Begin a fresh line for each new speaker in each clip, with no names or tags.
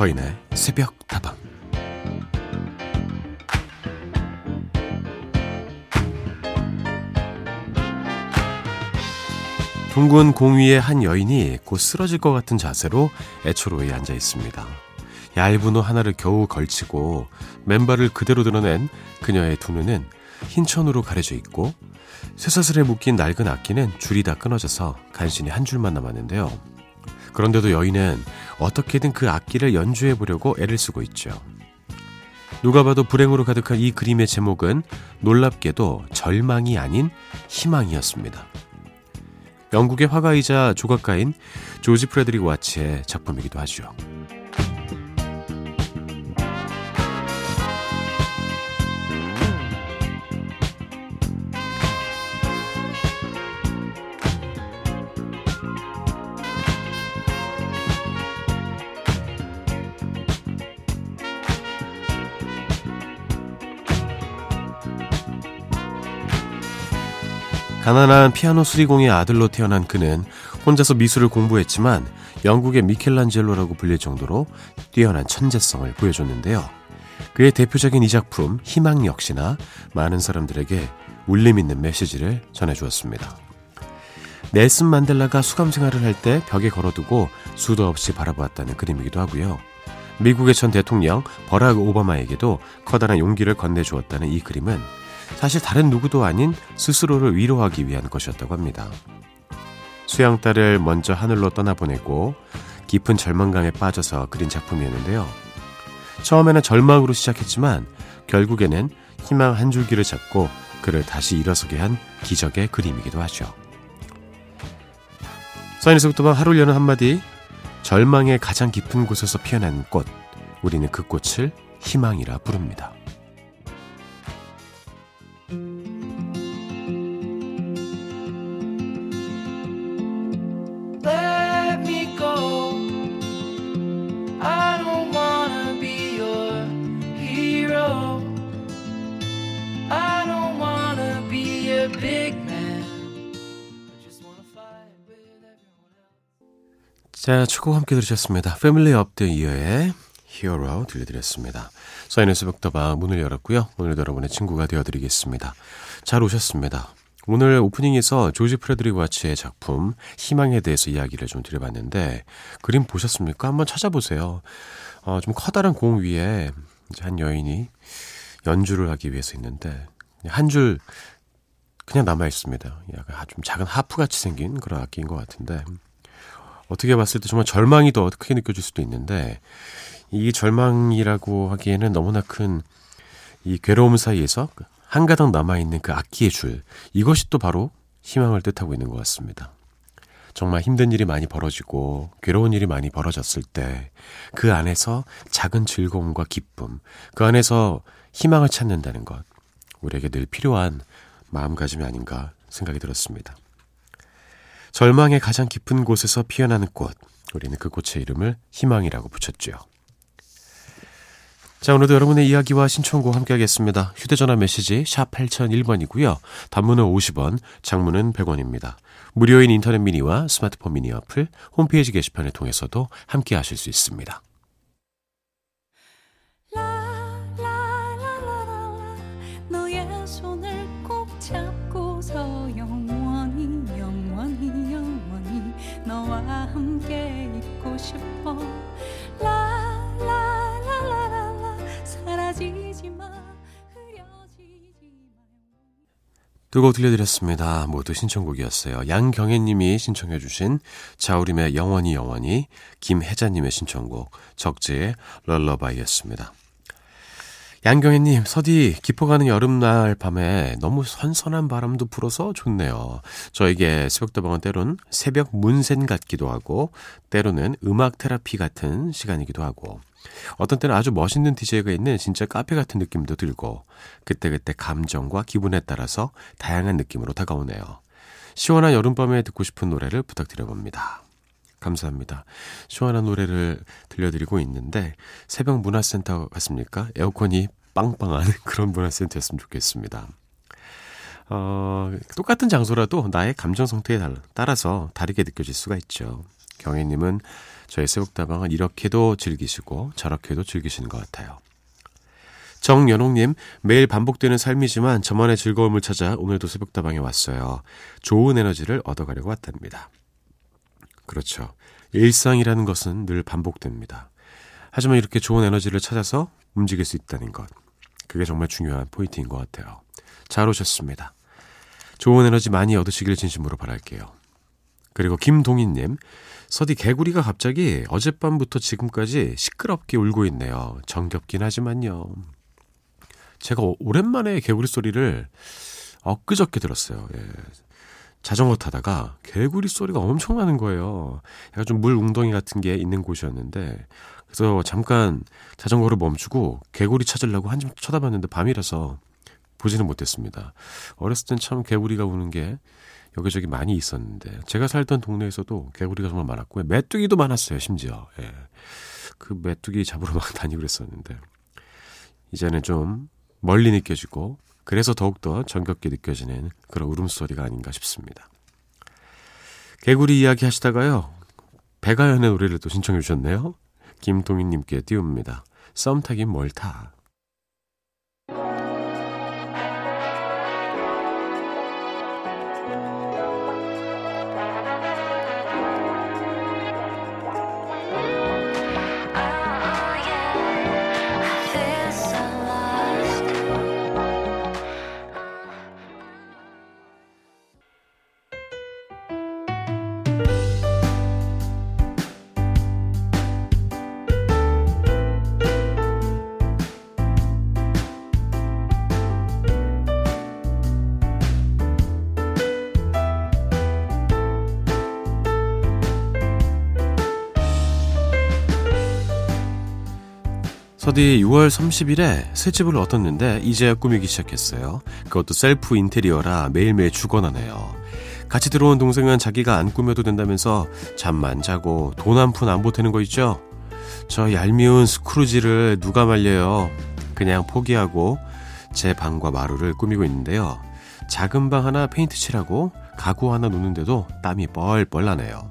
서인의 새벽 다방 둥근 공 위에 한 여인이 곧 쓰러질 것 같은 자세로 애초로에 앉아 있습니다. 얇은 옷 하나를 겨우 걸치고 맨발을 그대로 드러낸 그녀의 두 눈은 흰 천으로 가려져 있고 쇠사슬에 묶인 낡은 악기는 줄이 다 끊어져서 간신히 한 줄만 남았는데요. 그런데도 여인은 어떻게든 그 악기를 연주해 보려고 애를 쓰고 있죠. 누가 봐도 불행으로 가득한 이 그림의 제목은 놀랍게도 절망이 아닌 희망이었습니다. 영국의 화가이자 조각가인 조지 프레드릭 와츠의 작품이기도 하죠. 가난한 피아노 수리공의 아들로 태어난 그는 혼자서 미술을 공부했지만 영국의 미켈란젤로라고 불릴 정도로 뛰어난 천재성을 보여줬는데요. 그의 대표적인 이 작품 희망 역시나 많은 사람들에게 울림 있는 메시지를 전해주었습니다. 넬슨 만델라가 수감 생활을 할 때 벽에 걸어두고 수도 없이 바라보았다는 그림이기도 하고요. 미국의 전 대통령 버락 오바마에게도 커다란 용기를 건네주었다는 이 그림은 사실 다른 누구도 아닌 스스로를 위로하기 위한 것이었다고 합니다. 수양딸을 먼저 하늘로 떠나보내고 깊은 절망감에 빠져서 그린 작품이었는데요. 처음에는 절망으로 시작했지만 결국에는 희망 한 줄기를 잡고 그를 다시 일어서게 한 기적의 그림이기도 하죠. 사인에서부터 하루 여는 한마디 절망의 가장 깊은 곳에서 피어난 꽃 우리는 그 꽃을 희망이라 부릅니다. 자, 첫 곡 함께 들으셨습니다. Family of the Year의 Hero 들려드렸습니다. 서인의 새벽다방 문을 열었고요. 오늘도 여러분의 친구가 되어드리겠습니다. 잘 오셨습니다. 오늘 오프닝에서 조지 프레드릭 와츠의 작품 희망에 대해서 이야기를 좀 드려봤는데 그림 보셨습니까? 한번 찾아보세요. 어, 좀 커다란 공 위에 한 여인이 연주를 하기 위해서 있는데 한 줄 그냥 남아 있습니다. 약간 좀 작은 하프 같이 생긴 그런 악기인 것 같은데 어떻게 봤을 때 정말 절망이 더 크게 느껴질 수도 있는데 이 절망이라고 하기에는 너무나 큰 이 괴로움 사이에서 한 가닥 남아있는 그 악기의 줄 이것이 또 바로 희망을 뜻하고 있는 것 같습니다. 정말 힘든 일이 많이 벌어지고 괴로운 일이 많이 벌어졌을 때 그 안에서 작은 즐거움과 기쁨, 그 안에서 희망을 찾는다는 것 우리에게 늘 필요한 마음가짐이 아닌가 생각이 들었습니다. 절망의 가장 깊은 곳에서 피어나는 꽃. 우리는 그 꽃의 이름을 희망이라고 붙였죠. 자, 오늘도 여러분의 이야기와 신청곡 함께 하겠습니다. 휴대전화 메시지 샵 8001번이고요. 단문은 50원, 장문은 100원입니다. 무료인 인터넷 미니와 스마트폰 미니 어플, 홈페이지 게시판을 통해서도 함께 하실 수 있습니다. 두 곡 들려드렸습니다. 모두 신청곡이었어요. 양경혜님이 신청해주신 자우림의 영원히 영원히 김혜자님의 신청곡 적재의 럴러바이였습니다. 양경혜님, 서디, 깊어가는 여름날 밤에 너무 선선한 바람도 불어서 좋네요. 저에게 새벽다방은 때론 새벽 문센 같기도 하고, 때로는 음악 테라피 같은 시간이기도 하고, 어떤 때는 아주 멋있는 DJ가 있는 진짜 카페 같은 느낌도 들고, 그때그때 감정과 기분에 따라서 다양한 느낌으로 다가오네요. 시원한 여름밤에 듣고 싶은 노래를 부탁드려봅니다. 감사합니다. 시원한 노래를 들려드리고 있는데 새벽 문화센터 같습니까? 에어컨이 빵빵한 그런 문화센터였으면 좋겠습니다. 어, 똑같은 장소라도 나의 감정 상태에 따라서 다르게 느껴질 수가 있죠. 경혜님은 저희 새벽다방은 이렇게도 즐기시고 저렇게도 즐기시는 것 같아요. 정연옥님, 매일 반복되는 삶이지만 저만의 즐거움을 찾아 오늘도 새벽다방에 왔어요. 좋은 에너지를 얻어가려고 왔답니다. 그렇죠. 일상이라는 것은 늘 반복됩니다. 하지만 이렇게 좋은 에너지를 찾아서 움직일 수 있다는 것. 그게 정말 중요한 포인트인 것 같아요. 잘 오셨습니다. 좋은 에너지 많이 얻으시길 진심으로 바랄게요. 그리고 김동희님, 서디 개구리가 갑자기 어젯밤부터 지금까지 시끄럽게 울고 있네요. 정겹긴 하지만요. 제가 오랜만에 개구리 소리를 엊그저께 들었어요. 예. 자전거 타다가 개구리 소리가 엄청 나는 거예요. 약간 좀 물 웅덩이 같은 게 있는 곳이었는데 그래서 잠깐 자전거를 멈추고 개구리 찾으려고 한참 쳐다봤는데 밤이라서 보지는 못했습니다. 어렸을 땐 참 개구리가 우는 게 여기저기 많이 있었는데 제가 살던 동네에서도 개구리가 정말 많았고 메뚜기도 많았어요 심지어 예. 그 메뚜기 잡으러 막 다니고 그랬었는데 이제는 좀 멀리 느껴지고 그래서 더욱더 정겹게 느껴지는 그런 울음소리가 아닌가 싶습니다. 개구리 이야기 하시다가요. 배가연의 노래를 또 신청해 주셨네요. 김동희님께 띄웁니다. 썸 타긴 뭘 타. 서디 6월 30일에 새 집을 얻었는데 이제야 꾸미기 시작했어요. 그것도 셀프 인테리어라 매일매일 죽어나네요. 같이 들어온 동생은 자기가 안 꾸며도 된다면서 잠만 자고 돈 한 푼 안 보태는 거 있죠? 저 얄미운 스크루지를 누가 말려요. 그냥 포기하고 제 방과 마루를 꾸미고 있는데요. 작은 방 하나 페인트 칠하고 가구 하나 놓는데도 땀이 뻘뻘 나네요.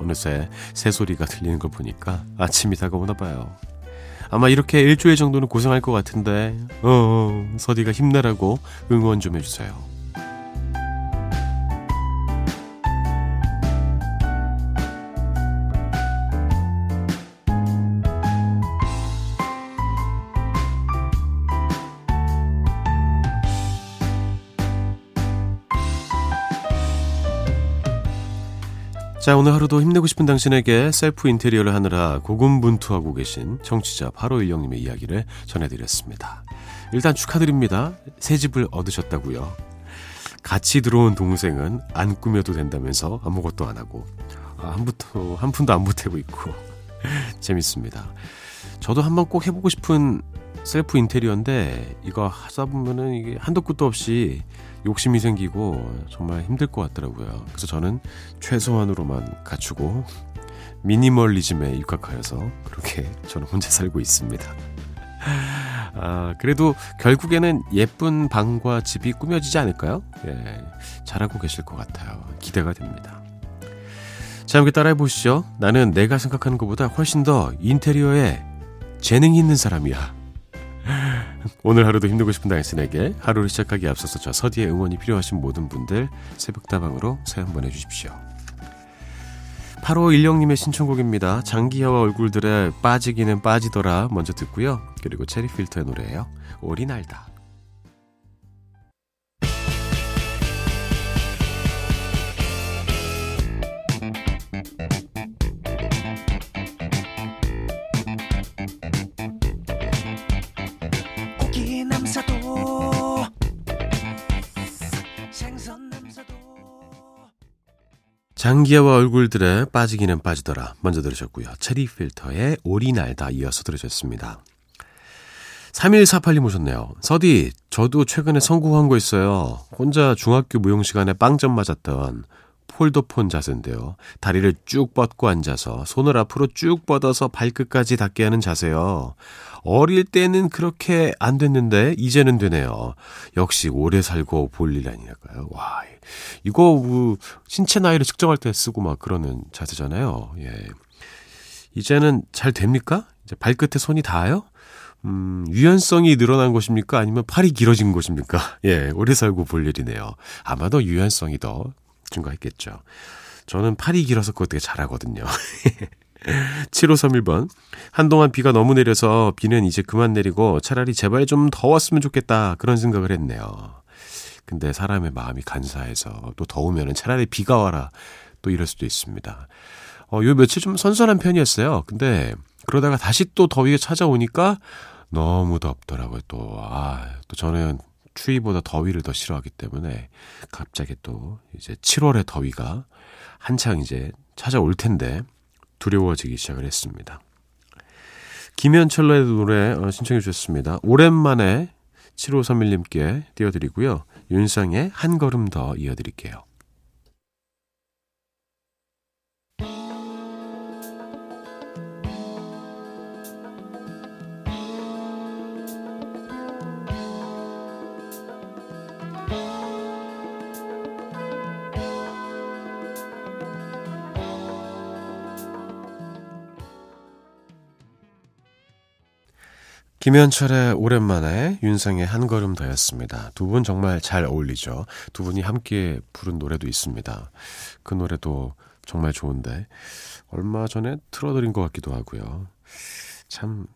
어느새 새소리가 들리는 걸 보니까 아침이 다가오나 봐요. 아마 이렇게 일주일 정도는 고생할 것 같은데, 어, 어 서디가 힘내라고 응원 좀 해주세요. 자, 오늘 하루도 힘내고 싶은 당신에게 셀프 인테리어를 하느라 고군분투하고 계신 청취자 8516님의 이야기를 전해드렸습니다. 일단 축하드립니다. 새 집을 얻으셨다고요. 같이 들어온 동생은 안 꾸며도 된다면서 아무것도 안 하고 아, 한 푼도 한 푼도 안 보태고 있고 재밌습니다. 저도 한번 꼭 해보고 싶은 셀프 인테리어인데 이거 하다 보면은 이게 한도 끝도 없이 욕심이 생기고 정말 힘들 것 같더라고요. 그래서 저는 최소한으로만 갖추고 미니멀리즘에 입각하여서 그렇게 저는 혼자 살고 있습니다. 아, 그래도 결국에는 예쁜 방과 집이 꾸며지지 않을까요? 예, 잘하고 계실 것 같아요. 기대가 됩니다. 자, 함께 따라해 보시죠. 나는 내가 생각하는 것보다 훨씬 더 인테리어에 재능이 있는 사람이야. 오늘 하루도 힘들고 싶은 당신에게 하루를 시작하기에 앞서서 저 서디의 응원이 필요하신 모든 분들 새벽다방으로 사연 보내주십시오. 8516님의 신청곡입니다. 장기하와 얼굴들의 빠지기는 빠지더라 먼저 듣고요. 그리고 체리필터의 노래예요. 오리 날다. 장기하와 얼굴들에 빠지기는 빠지더라. 먼저 들으셨고요. 체리 필터의 오리 날다 이어서 들으셨습니다. 3148님 오셨네요. 서디, 저도 최근에 성공한 거 있어요. 혼자 중학교 무용 시간에 빵점 맞았던 폴더폰 자세인데요. 다리를 쭉 뻗고 앉아서 손을 앞으로 쭉 뻗어서 발끝까지 닿게 하는 자세요. 어릴 때는 그렇게 안 됐는데 이제는 되네요. 역시 오래 살고 볼 일 아니랄까요. 와, 이거 뭐 신체 나이를 측정할 때 쓰고 막 그러는 자세잖아요. 예. 이제는 잘 됩니까? 이제 발끝에 손이 닿아요? 음, 유연성이 늘어난 것입니까? 아니면 팔이 길어진 것입니까? 예, 오래 살고 볼 일이네요. 아마도 유연성이 더 증가했겠죠. 저는 팔이 길어서 그거 되게 잘하거든요. 7531번. 한동안 비가 너무 내려서 비는 이제 그만 내리고 차라리 제발 좀 더웠으면 좋겠다. 그런 생각을 했네요. 근데 사람의 마음이 간사해서 또 더우면 차라리 비가 와라. 또 이럴 수도 있습니다. 어, 요 며칠 좀 선선한 편이었어요. 근데 그러다가 다시 또 더위가 찾아오니까 너무 덥더라고요. 또, 아, 또 저는 추위보다 더위를 더 싫어하기 때문에 갑자기 또 이제 7월의 더위가 한창 이제 찾아올 텐데 두려워지기 시작을 했습니다. 김현철의 노래 어, 신청해 주셨습니다. 오랜만에 7531님께 띄워드리고요. 윤상의 한 걸음 더 이어드릴게요. 김현철의 오랜만에 윤상의 한 걸음 더였습니다. 두 분 정말 잘 어울리죠. 두 분이 함께 부른 노래도 있습니다. 그 노래도 정말 좋은데 얼마 전에 틀어드린 것 같기도 하고요. 참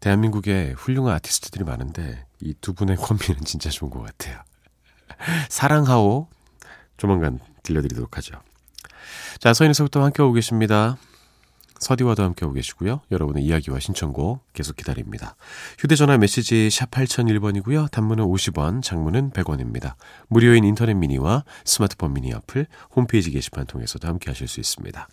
대한민국에 훌륭한 아티스트들이 많은데 이 두 분의 콤비는 진짜 좋은 것 같아요. 사랑하오 조만간 들려드리도록 하죠. 자, 서인에서부터 함께 오고 계십니다. 서디와도 함께 오고 계시고요. 여러분의 이야기와 신청곡 계속 기다립니다. 휴대전화 메시지 샵 8001번이고요. 단문은 50원, 장문은 100원입니다. 무료인 인터넷 미니와 스마트폰 미니 어플, 홈페이지 게시판 통해서도 함께 하실 수 있습니다.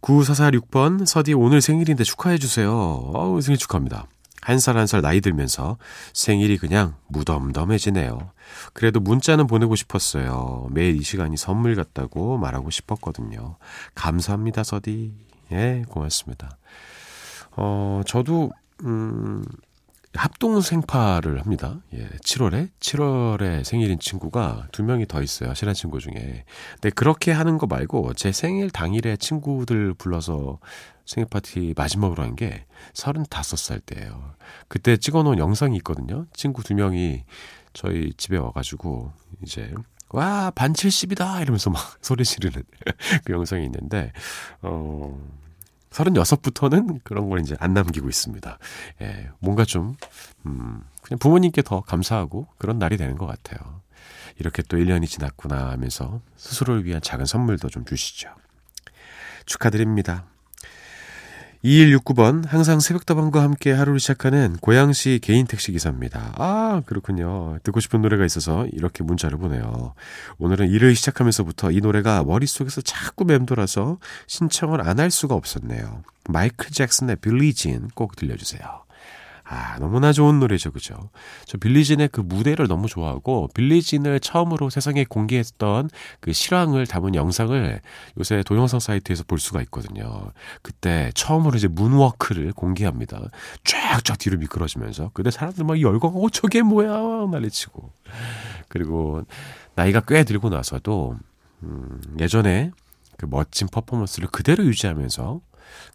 9446번, 서디 오늘 생일인데 축하해주세요. 어우, 생일 축하합니다. 한 살 한 살 나이 들면서 생일이 그냥 무덤덤해지네요. 그래도 문자는 보내고 싶었어요. 매일 이 시간이 선물 같다고 말하고 싶었거든요. 감사합니다, 서디. 예, 고맙습니다. 어, 저도, 음, 합동 생파를 합니다. 예, 7월에 7월에 생일인 친구가 두 명이 더 있어요. 친한 친구 중에. 근데 그렇게 하는 거 말고 제 생일 당일에 친구들 불러서 생일 파티 마지막으로 한 게 35살 때예요. 그때 찍어 놓은 영상이 있거든요. 친구 두 명이 저희 집에 와 가지고 이제 와, 반 70이다! 이러면서 막 소리 지르는 그 영상이 있는데, 어, 36부터는 그런 걸 이제 안 남기고 있습니다. 예, 뭔가 좀, 음, 그냥 부모님께 더 감사하고 그런 날이 되는 것 같아요. 이렇게 또 1년이 지났구나 하면서 스스로를 위한 작은 선물도 좀 주시죠. 축하드립니다. 2169번, 항상 새벽다방과 함께 하루를 시작하는 고양시 개인 택시 기사입니다. 아, 그렇군요. 듣고 싶은 노래가 있어서 이렇게 문자를 보내요. 오늘은 일을 시작하면서부터 이 노래가 머릿속에서 자꾸 맴돌아서 신청을 안 할 수가 없었네요. 마이클 잭슨의 빌리진 꼭 들려주세요. 아, 너무나 좋은 노래죠, 그죠? 저 빌리진의 그 무대를 너무 좋아하고, 빌리진을 처음으로 세상에 공개했던 그 실황을 담은 영상을 요새 동영상 사이트에서 볼 수가 있거든요. 그때 처음으로 이제 문워크를 공개합니다. 쫙쫙 뒤로 미끄러지면서. 근데 사람들 막 열광하고, 저게 뭐야! 난리치고. 그리고 나이가 꽤 들고 나서도, 음, 예전에 그 멋진 퍼포먼스를 그대로 유지하면서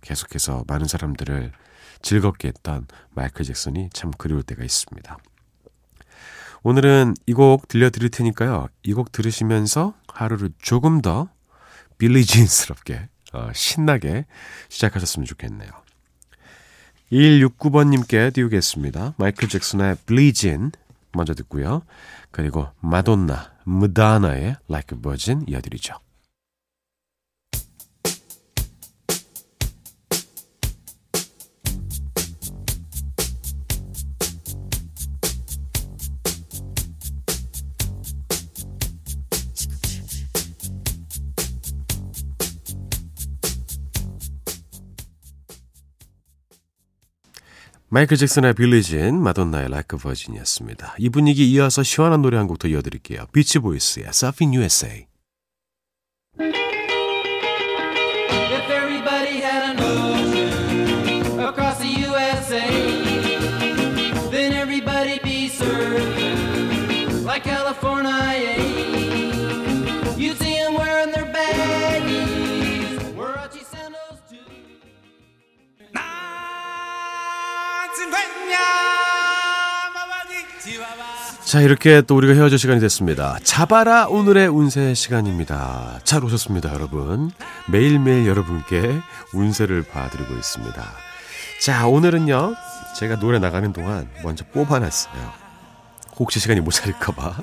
계속해서 많은 사람들을 즐겁게 했던 마이클 잭슨이 참 그리울 때가 있습니다. 오늘은 이 곡 들려드릴 테니까요. 이 곡 들으시면서 하루를 조금 더 빌리진스럽게 어, 신나게 시작하셨으면 좋겠네요. 2169번님께 띄우겠습니다. 마이클 잭슨의 빌리진 먼저 듣고요. 그리고 마돈나, 무다나의 Like a Virgin 이어드리죠. 마이클 잭슨의 빌리진, 마돈나의 Like Virgin이었습니다. 이 분위기 이어서 시원한 노래 한 곡 더 이어드릴게요. 비치 보이스의 Surfing USA. 자 이렇게 또 우리가 헤어질 시간이 됐습니다. 자바라 오늘의 운세 시간입니다. 잘 오셨습니다 여러분. 매일매일 여러분께 운세를 봐드리고 있습니다. 자 오늘은요 제가 노래 나가는 동안 먼저 뽑아놨어요. 혹시 시간이 모자랄까봐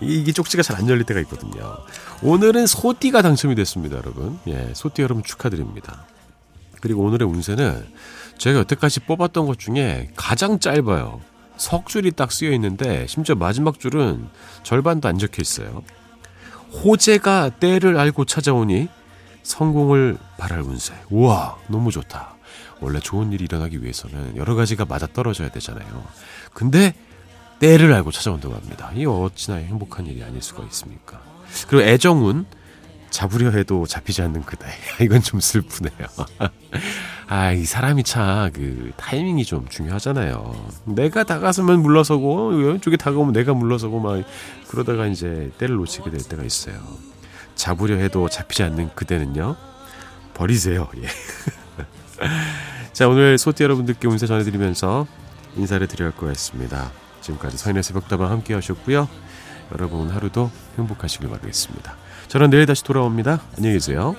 이게 쪽지가 잘 안 열릴 때가 있거든요. 오늘은 소띠가 당첨이 됐습니다 여러분. 예 소띠 여러분 축하드립니다. 그리고 오늘의 운세는 제가 여태까지 뽑았던 것 중에 가장 짧아요. 석 줄이 딱 쓰여 있는데 심지어 마지막 줄은 절반도 안 적혀 있어요. 호재가 때를 알고 찾아오니 성공을 바랄 운세. 우와, 너무 좋다. 원래 좋은 일이 일어나기 위해서는 여러 가지가 맞아 떨어져야 되잖아요. 근데 때를 알고 찾아온다고 합니다. 이 어찌나 행복한 일이 아닐 수가 있습니까? 그리고 애정운 잡으려 해도 잡히지 않는 그대. 이건 좀 슬프네요. 아, 이 사람이 참 그 타이밍이 좀 중요하잖아요. 내가 다가서면 물러서고 왼쪽에 다가오면 내가 물러서고 막 그러다가 이제 때를 놓치게 될 때가 있어요. 잡으려 해도 잡히지 않는 그대는요. 버리세요. 예. 자, 오늘 소띠 여러분들께 운세 전해드리면서 인사를 드려야 할 것 같습니다. 지금까지 서인의 새벽다방 함께 하셨고요. 여러분 하루도 행복하시길 바라겠습니다. 저는 내일 다시 돌아옵니다. 안녕히 계세요.